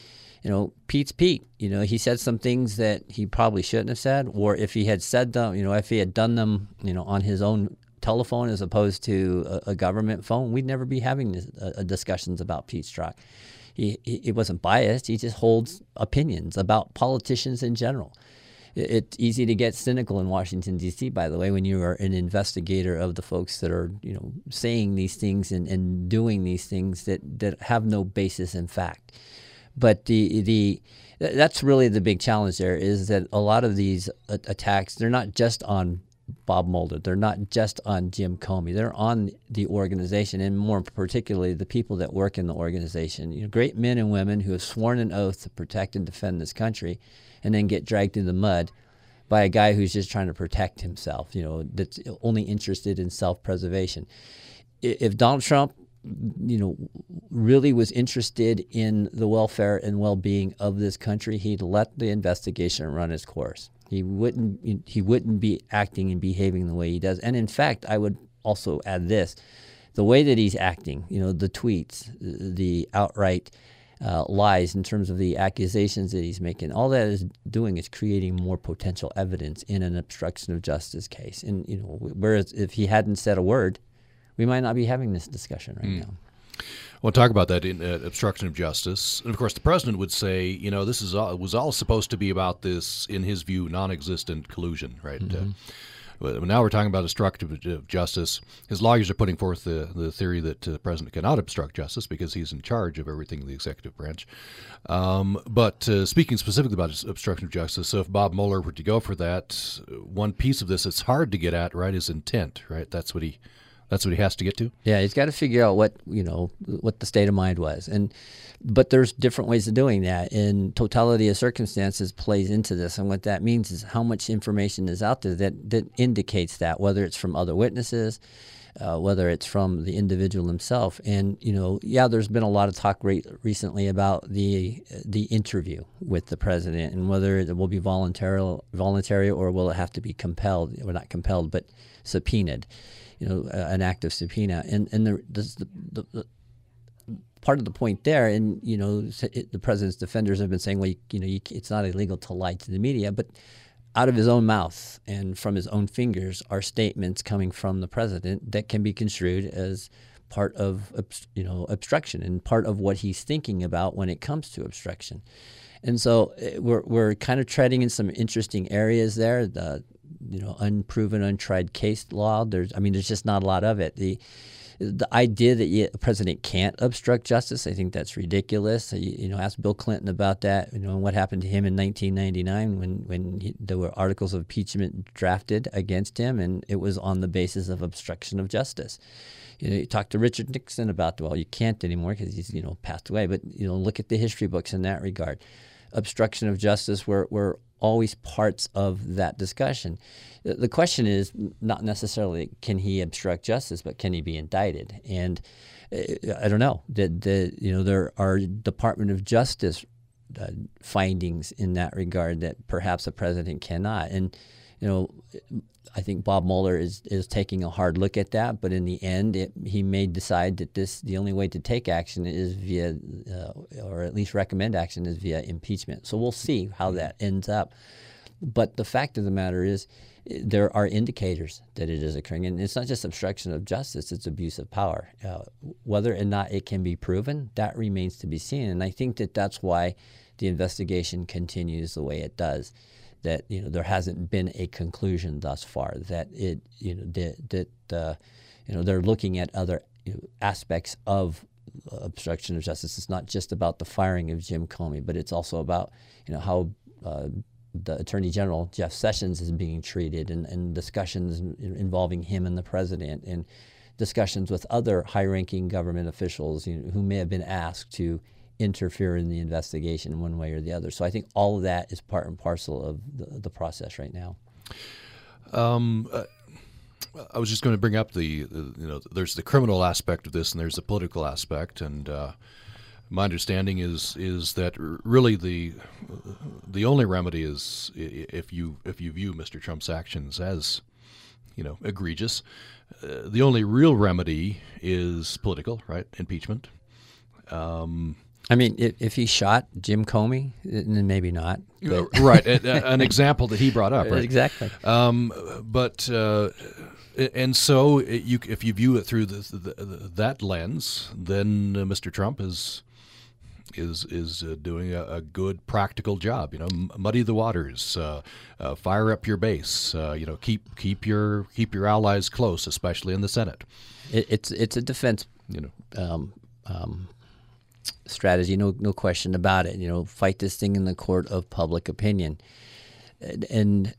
You know, Pete's Pete. You know, he said some things that he probably shouldn't have said, or if he had said them, you know, if he had done them, you know, on his own telephone as opposed to a, a government phone, we'd never be having this, uh, discussions about Pete Strzok. He, he, he wasn't biased. He just holds opinions about politicians in general it's easy to get cynical in Washington D.C. By the way, when you are an investigator of the folks that are you know saying these things and, and doing these things that that have no basis in fact. But the the that's really the big challenge there is that a lot of these attacks they're not just on Bob Mueller. They're not just on Jim Comey. They're on the organization, and more particularly the people that work in the organization. You know, great men and women who have sworn an oath to protect and defend this country, and then get dragged in the mud by a guy who's just trying to protect himself, you know, that's only interested in self-preservation. If Donald Trump, you know, really was interested in the welfare and well-being of this country, he'd let the investigation run its course. He wouldn't he wouldn't be acting and behaving the way he does. And in fact, I would also add this: the way that he's acting, you know, the tweets, the outright uh, lies in terms of the accusations that he's making. All that is doing is creating more potential evidence in an obstruction of justice case. And you know, whereas if he hadn't said a word, we might not be having this discussion right mm. now. We'll talk about that in uh, obstruction of justice, and of course, the president would say, you know, this is all, was all supposed to be about this, in his view, non-existent collusion, right? Uh, mm-hmm. Uh, now we're talking about obstructive justice. His lawyers are putting forth the, the theory that the president cannot obstruct justice because he's in charge of everything in the executive branch. Um, but uh, speaking specifically about obstruction of justice, so if Bob Mueller were to go for that, one piece of this it's hard to get at, right, is intent, right? That's what he that's what he has to get to. Yeah, he's got to figure out what you know what the state of mind was, and but there's different ways of doing that. And totality of circumstances plays into this, and what that means is how much information is out there that that indicates that, whether it's from other witnesses. Uh, whether it's from the individual himself, and you know, yeah, there's been a lot of talk re- recently about the the interview with the president and whether it will be voluntary, voluntary, or will it have to be compelled, or not compelled, but subpoenaed you know, an act of subpoena. And and the, the, the, the part of the point there, and you know, it, the president's defenders have been saying, well, you, you know, you, it's not illegal to lie to the media, but out of his own mouth and from his own fingers are statements coming from the president that can be construed as part of you know obstruction and part of what he's thinking about when it comes to obstruction. And so eh, we're, we're kind of treading in some interesting areas there. The you know unproven, untried case law. There's, I mean, there's just not a lot of it. The the idea that a president can't obstruct justice, I think that's ridiculous. You, you, know, ask Bill Clinton about that. You know, what happened to him in 1999 when when he, there were articles of impeachment drafted against him, and it was on the basis of obstruction of justice. You know, you talk to Richard Nixon about well, you can't anymore because he's you know passed away. But you know, look at the history books in that regard. Obstruction of justice were were always parts of that discussion. The question is not necessarily can he obstruct justice, but can he be indicted? And uh, I don't know. The, the, you know, there are Department of Justice uh, findings in that regard that perhaps a president cannot. And you know, I think Bob Mueller is, is taking a hard look at that, but in the end, it, he may decide that this the only way to take action is via, uh, or at least recommend action is via impeachment. So we'll see how that ends up. But the fact of the matter is, there are indicators that it is occurring, and it's not just obstruction of justice; it's abuse of power. Uh, whether or not it can be proven, that remains to be seen. And I think that that's why the investigation continues the way it does that you know there hasn't been a conclusion thus far that it you know that, uh, you know they're looking at other you know, aspects of obstruction of justice. It's not just about the firing of Jim Comey, but it's also about you know how uh, the Attorney General Jeff Sessions is being treated, and, and discussions involving him and the president, and discussions with other high-ranking government officials you know, who may have been asked to interfere in the investigation one way or the other. So I think all of that is part and parcel of the, the process right now. Um, uh, I was just going to bring up the, the, you know there's the criminal aspect of this and there's the political aspect and uh, my understanding is is that really the the only remedy is if you if you view Mr. Trump's actions as you know egregious uh, the only real remedy is political right impeachment um, I mean, if, if he shot Jim Comey, then maybe not. right, an example that he brought up. Right? Exactly. Um, but uh, and so you, if you view it through the, the, the, that lens, then uh, Mr. Trump is is is uh, doing a, a, good practical job. You know, muddy the waters, uh, uh, fire up your base. Uh, you know, keep keep your keep your allies close, especially in the Senate. It, it's it's a defense. You know. Um, um, strategy, no no question about it. You know, fight this thing in the court of public opinion, and,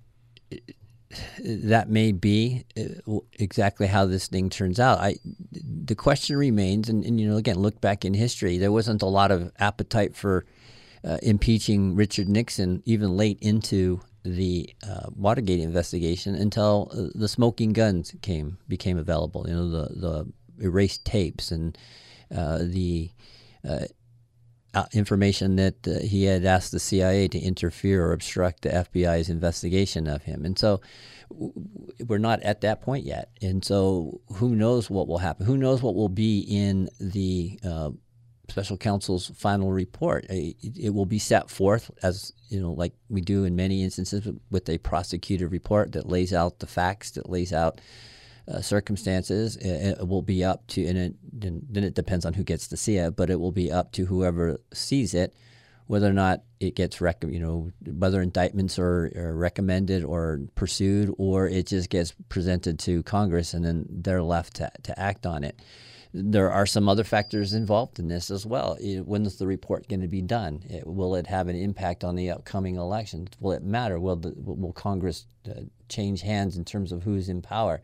that may be uh, exactly how this thing turns out. I, the question remains, and, and, you know, again, look back in history. There wasn't a lot of appetite for uh, impeaching Richard Nixon even late into the uh, Watergate investigation until uh, the smoking guns came became available. You know, the the erased tapes and uh, the information that uh, he had asked the CIA to interfere or obstruct the FBI's investigation of him. And so we're not at that point yet. And so who knows what will happen? Who knows what will be in the uh, special counsel's final report? It, will be set forth as you know, like we do in many instances with a prosecutor report that lays out the facts, that lays out uh, circumstances, it, it, will be up to, and it, then it depends on who gets to see it, but it will be up to whoever sees it whether or not it gets rec- you know whether indictments are, are, recommended or pursued or it just gets presented to Congress and then they're left to, to act on it. There are some other factors involved in this as well. When is the report going to be done? It, will it have an impact on the upcoming elections? Will it matter? Will, the, will Congress uh, change hands in terms of who's in power?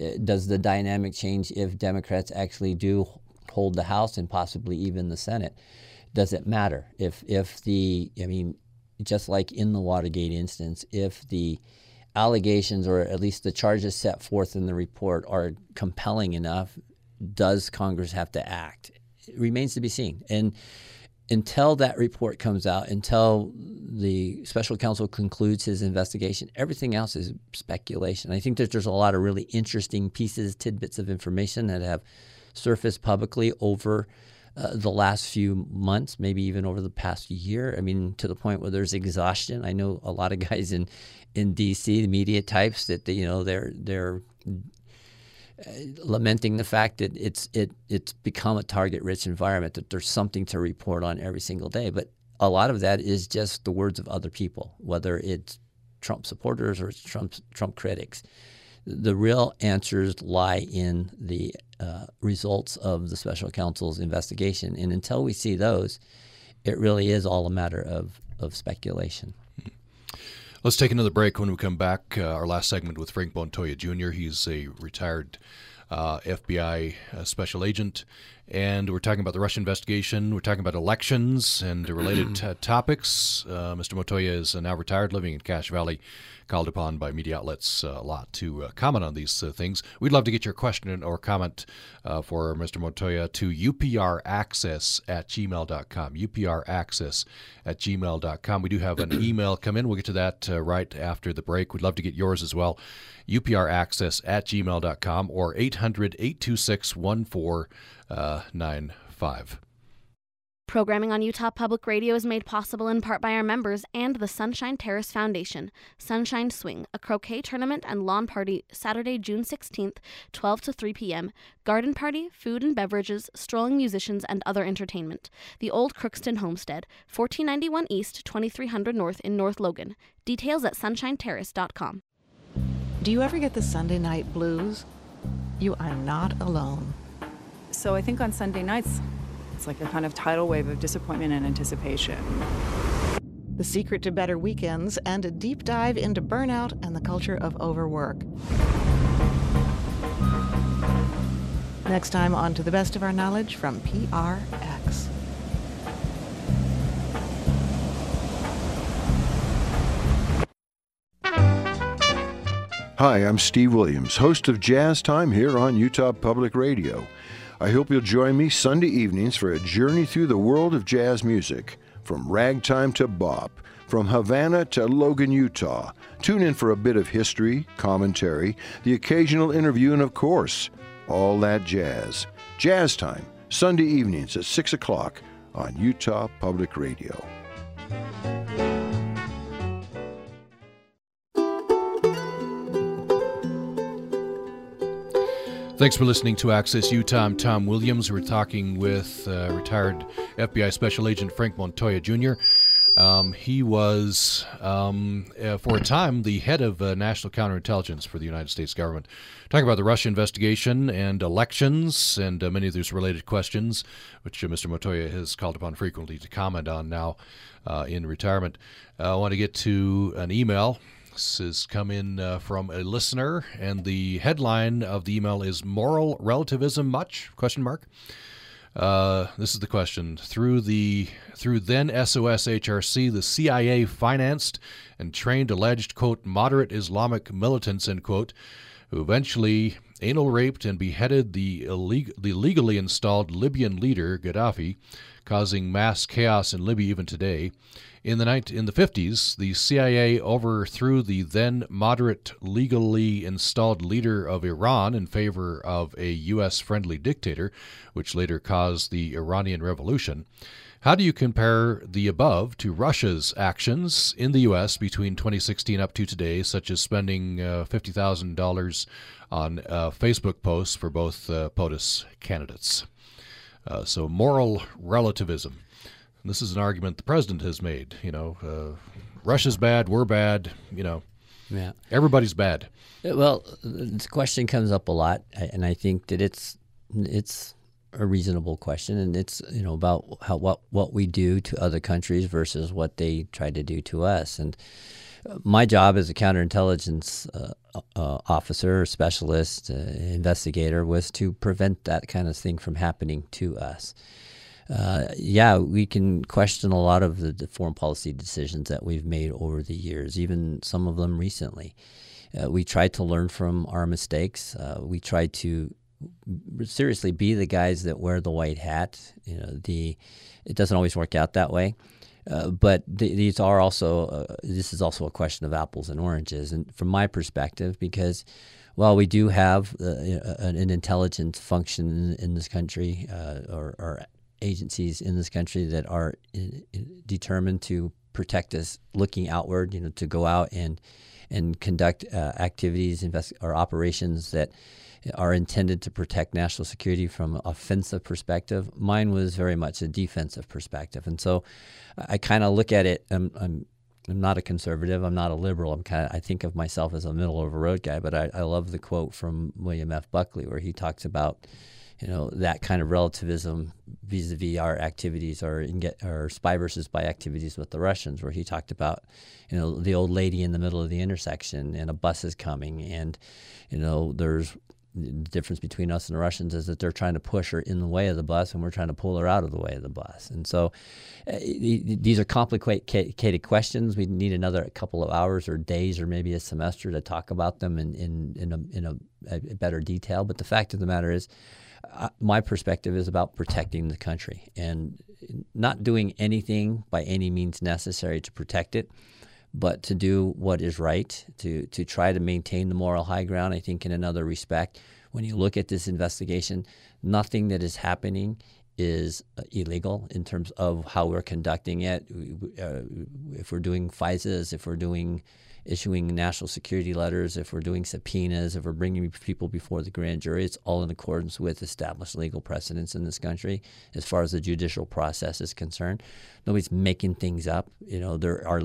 Uh, does the dynamic change if Democrats actually do hold the House and possibly even the Senate? does it matter if if the I mean just like in the Watergate instance if the allegations or at least the charges set forth in the report are compelling enough does Congress have to act it remains to be seen and until that report comes out until the special counsel concludes his investigation everything else is speculation I think that there's a lot of really interesting pieces tidbits of information that have surfaced publicly over uh, the last few months, maybe even over the past year. I mean, to the point where there's exhaustion. I know a lot of guys in in DC, the media types, that they, you know they're they're lamenting the fact that it's it it's become a target rich environment that there's something to report on every single day. But a lot of that is just the words of other people, whether it's Trump supporters or it's Trump Trump critics the real answers lie in the uh, results of the special counsel's investigation. And until we see those, it really is all a matter of, of speculation. Let's take another break. When we come back, uh, our last segment with Frank Montoya Jr., he's a retired uh, FBI uh, special agent. And we're talking about the Russia investigation. We're talking about elections and related topics. Uh, Mr. Montoya is now retired, living in Cache Valley called upon by media outlets uh, a lot to uh, comment on these uh, things. We'd love to get your question or comment uh, for Mr. Montoya to upraccess at gmail.com. upraccess at gmail.com. We do have an email come in. We'll get to that uh, right after the break. We'd love to get yours as well. upraccess at gmail.com or 800 826 1495. Programming on Utah Public Radio is made possible in part by our members and the Sunshine Terrace Foundation. Sunshine Swing, a croquet tournament and lawn party Saturday, June 16th, 12 to 3 p.m. Garden party, food and beverages, strolling musicians, and other entertainment. The Old Crookston Homestead, 1491 East, 2300 North in North Logan. Details at sunshineterrace.com. Do you ever get the Sunday night blues? You are not alone. So I think on Sunday nights, it's like a kind of tidal wave of disappointment and anticipation. The secret to better weekends and a deep dive into burnout and the culture of overwork. Next time, on to the best of our knowledge from PRX. Hi, I'm Steve Williams, host of Jazz Time here on Utah Public Radio. I hope you'll join me Sunday evenings for a journey through the world of jazz music, from ragtime to bop, from Havana to Logan, Utah. Tune in for a bit of history, commentary, the occasional interview, and of course, all that jazz. Jazz Time, Sunday evenings at 6 o'clock on Utah Public Radio. Thanks for listening to Access Utah. I'm Tom Williams. We're talking with uh, retired FBI Special Agent Frank Montoya Jr. Um, he was, um, uh, for a time, the head of uh, national counterintelligence for the United States government. Talking about the Russia investigation and elections and uh, many of those related questions, which uh, Mr. Montoya has called upon frequently to comment on now uh, in retirement. I want to get to an email this has come in uh, from a listener, and the headline of the email is "Moral Relativism Much?" Question mark. Uh, this is the question. Through the through then SOS HRC, the CIA financed and trained alleged quote moderate Islamic militants end quote, who eventually anal raped and beheaded the illeg- the legally installed Libyan leader Gaddafi, causing mass chaos in Libya even today. In the, night, in the 50s, the CIA overthrew the then moderate, legally installed leader of Iran in favor of a U.S. friendly dictator, which later caused the Iranian Revolution. How do you compare the above to Russia's actions in the U.S. between 2016 up to today, such as spending uh, $50,000 on uh, Facebook posts for both uh, POTUS candidates. Uh, so moral relativism. And this is an argument the president has made. You know, uh, Russia's bad, we're bad. You know, yeah, everybody's bad. Uh, well, this question comes up a lot, and I think that it's it's a reasonable question, and it's you know about how what what we do to other countries versus what they try to do to us, and my job as a counterintelligence uh, uh, officer, specialist, uh, investigator was to prevent that kind of thing from happening to us. Uh, yeah, we can question a lot of the, the, foreign policy decisions that we've made over the years, even some of them recently. Uh, we try to learn from our mistakes. we try to seriously be the guys that wear the white hat. You know, the it doesn't always work out that way. Uh, but th- these are also uh, this is also a question of apples and oranges, and from my perspective, because while we do have uh, an, intelligence function in, in this country uh, or, or, agencies in this country that are in, in determined to protect us, looking outward, you know, to go out and and conduct uh, activities, invest or operations that are intended to protect national security from an offensive perspective. Mine was very much a defensive perspective, and so I kind of look at it. I'm, I'm I'm not a conservative. I'm not a liberal. I'm kind of I think of myself as a middle of a road guy. But I, I love the quote from William F. Buckley where he talks about you know that kind of relativism vis-a-vis our activities or get or spy versus spy activities with the Russians, where he talked about you know the old lady in the middle of the intersection and a bus is coming and you know there's the difference between us and the Russians is that they're trying to push her in the way of the bus, and we're trying to pull her out of the way of the bus. And so, uh, these are complicated questions. We need another couple of hours or days or maybe a semester to talk about them in in in a, in a, a better detail. But the fact of the matter is, uh, my perspective is about protecting the country and not doing anything by any means necessary to protect it but to do what is right, to, to try to maintain the moral high ground, I think, in another respect. When you look at this investigation, nothing that is happening is uh, illegal in terms of how we're conducting it. Uh, if we're doing FISAs, if we're doing issuing national security letters, if we're doing subpoenas, if we're bringing people before the grand jury, it's all in accordance with established legal precedents in this country as far as the judicial process is concerned. Nobody's making things up. You know, there are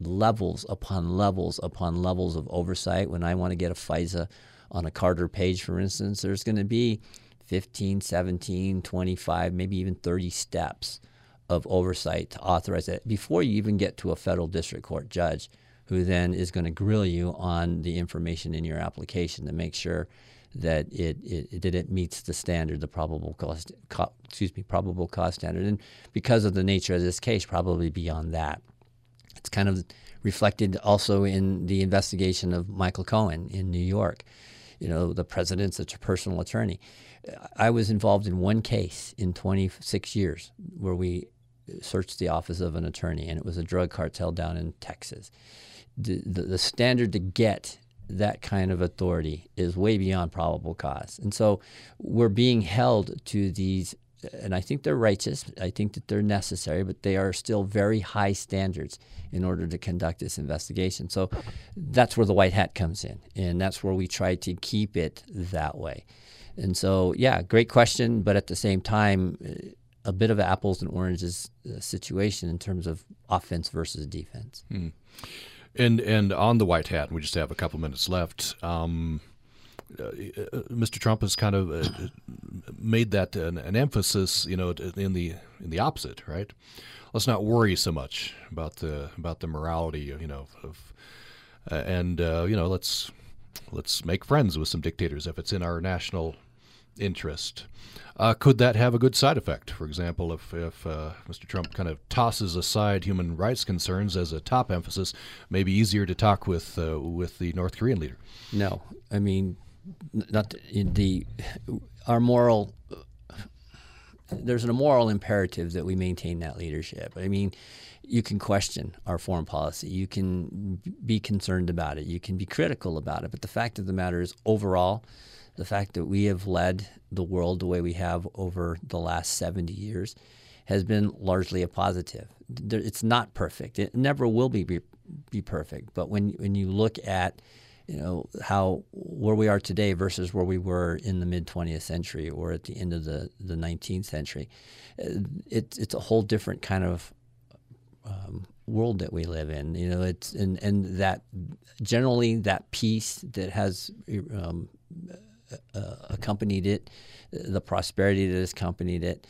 levels upon levels upon levels of oversight. When I want to get a FISA on a Carter Page, for instance, there's going to be 15, 17, 25, maybe even 30 steps of oversight to authorize it before you even get to a federal district court judge who then is going to grill you on the information in your application to make sure that it, it that it meets the standard, the probable cost, co- excuse me, probable cause standard, and because of the nature of this case, probably beyond that. It's kind of reflected also in the investigation of Michael Cohen in New York. You know, the president's personal attorney. I was involved in one case in 26 years where we searched the office of an attorney, and it was a drug cartel down in Texas. The, the, the standard to get that kind of authority is way beyond probable cause. And so we're being held to these and I think they're righteous. I think that they're necessary, but they are still very high standards in order to conduct this investigation. So that's where the white hat comes in, and that's where we try to keep it that way. And so, yeah, great question, but at the same time, a bit of apples and oranges uh, situation in terms of offense versus defense. Hmm. And and on the white hat, we just have a couple minutes left. Um, Mr. Trump has kind of uh, made that an, an, emphasis, you know, in the in the opposite, right? Let's not worry so much about the about the morality, you know, of uh, and uh, you know, let's let's make friends with some dictators if it's in our national interest. Uh, could that have a good side effect? For example, if, if uh, Mr. Trump kind of tosses aside human rights concerns as a top emphasis, maybe easier to talk with uh, with the North Korean leader. No, I mean not the our moral there's an moral imperative that we maintain that leadership. I mean, you can question our foreign policy. You can be concerned about it. You can be critical about it. But the fact of the matter is, overall, the fact that we have led the world the way we have over the last 70 years has been largely a positive. It's not perfect. It never will be be, be perfect. But when when you look at you know how where we are today versus where we were in the mid 20th century or at the end of the, the 19th century. Uh, it, it's a whole different kind of um, world that we live in. You know, it's and and that generally that peace that has um, uh, accompanied it, the prosperity that has accompanied it,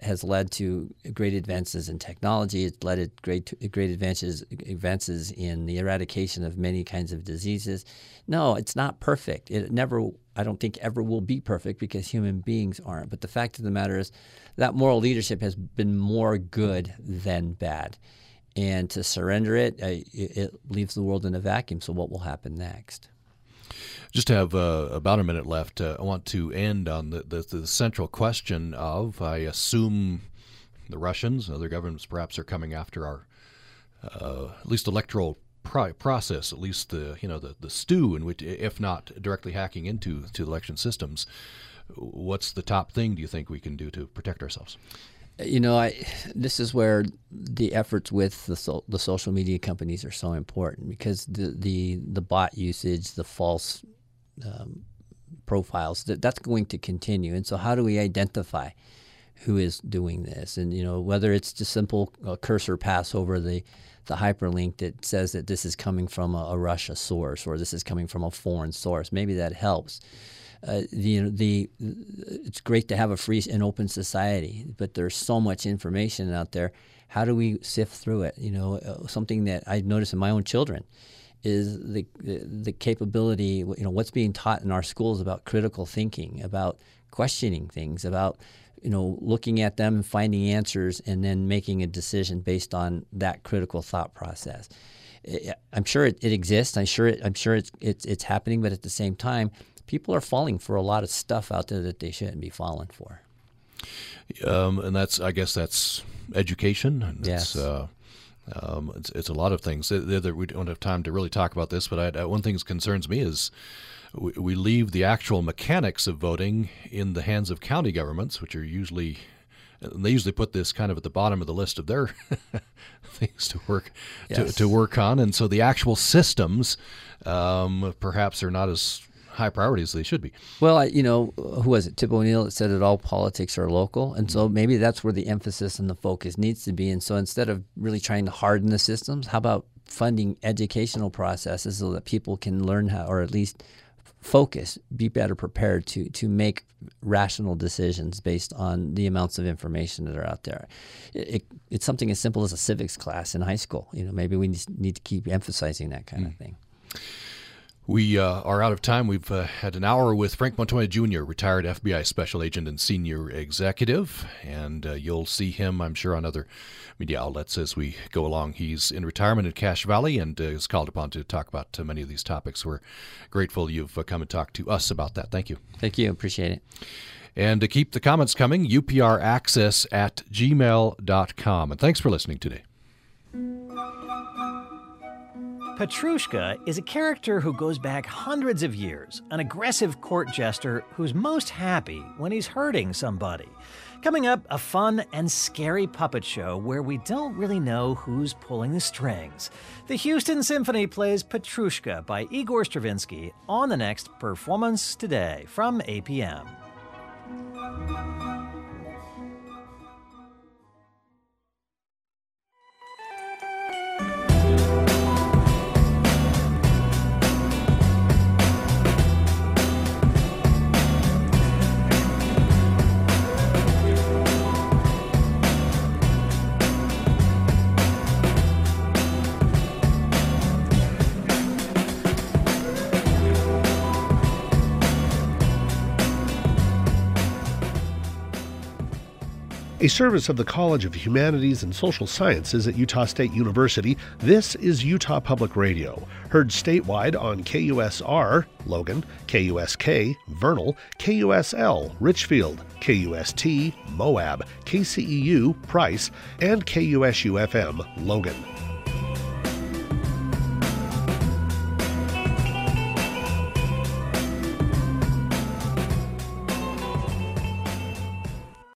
has led to great advances in technology. It's led to great great advances advances in the eradication of many kinds of diseases. No, it's not perfect. It never, I don't think, ever will be perfect because human beings aren't. But the fact of the matter is that moral leadership has been more good than bad, and to surrender it, uh, it leaves the world in a vacuum. So what will happen next? Just have uh, about a minute left. Uh, I want to end on the, the, the, central question of I assume the Russians, other governments perhaps, are coming after our uh, at least electoral process, at least the you know the, the stew in which, if not directly hacking into to election systems. What's the top thing do you think we can do to protect ourselves? You know, I this is where the efforts with the so, the social media companies are so important because the the the bot usage, the false um, profiles, that that's going to continue. And so, how do we identify who is doing this? And you know, whether it's just simple uh, cursor pass over the the hyperlink that says that this is coming from a, a Russia source or this is coming from a foreign source, maybe that helps uh, the, the it's great to have a free and open society, but there's so much information out there. How do we sift through it? You know, uh, something that I notice in my own children is the, the, the capability. You know, what's being taught in our schools about critical thinking, about questioning things, about you know looking at them and finding answers, and then making a decision based on that critical thought process. I'm sure it, it exists. I'm sure it, I'm sure it's, it's it's happening, but at the same time people are falling for a lot of stuff out there that they shouldn't be falling for. Um, and that's, I guess, that's education. yes. Uh, um, it's, it's, a lot of things. We don't have time to really talk about this, but I, one thing that concerns me is we, we leave the actual mechanics of voting in the hands of county governments, which are usually and they usually put this kind of at the bottom of the list of their things to work yes. to, to, work on, and so the actual systems um, perhaps are not as high priorities they should be. Well, I, you know, who was it? Tip O'Neill that said that all politics are local, and so maybe that's where the emphasis and the focus needs to be. And so instead of really trying to harden the systems, how about funding educational processes so that people can learn how, or at least focus, be better prepared to to make rational decisions based on the amounts of information that are out there. It, it, it's something as simple as a civics class in high school. You know, maybe we need to keep emphasizing that kind mm. of thing. We uh, are out of time. We've uh, had an hour with Frank Montoya Jr., retired FBI special agent and senior executive, and uh, you'll see him, I'm sure, on other media outlets as we go along. He's in retirement in Cache Valley and uh, is called upon to talk about uh, many of these topics. We're grateful you've uh, come and talked to us about that. Thank you. Thank you. Appreciate it. And to keep the comments coming, upraccess at gmail.com. And thanks for listening today. Petrushka is a character who goes back hundreds of years, an aggressive court jester who's most happy when he's hurting somebody. Coming up, a fun and scary puppet show where we don't really know who's pulling the strings. The Houston Symphony plays Petrushka by Igor Stravinsky on the next Performance Today from APM. A service of the College of Humanities and Social Sciences at Utah State University. This is Utah Public Radio, heard statewide on KUSR, Logan, KUSK, Vernal, KUSL, Richfield, KUST, Moab, KCEU, Price, and KUSU FM, Logan.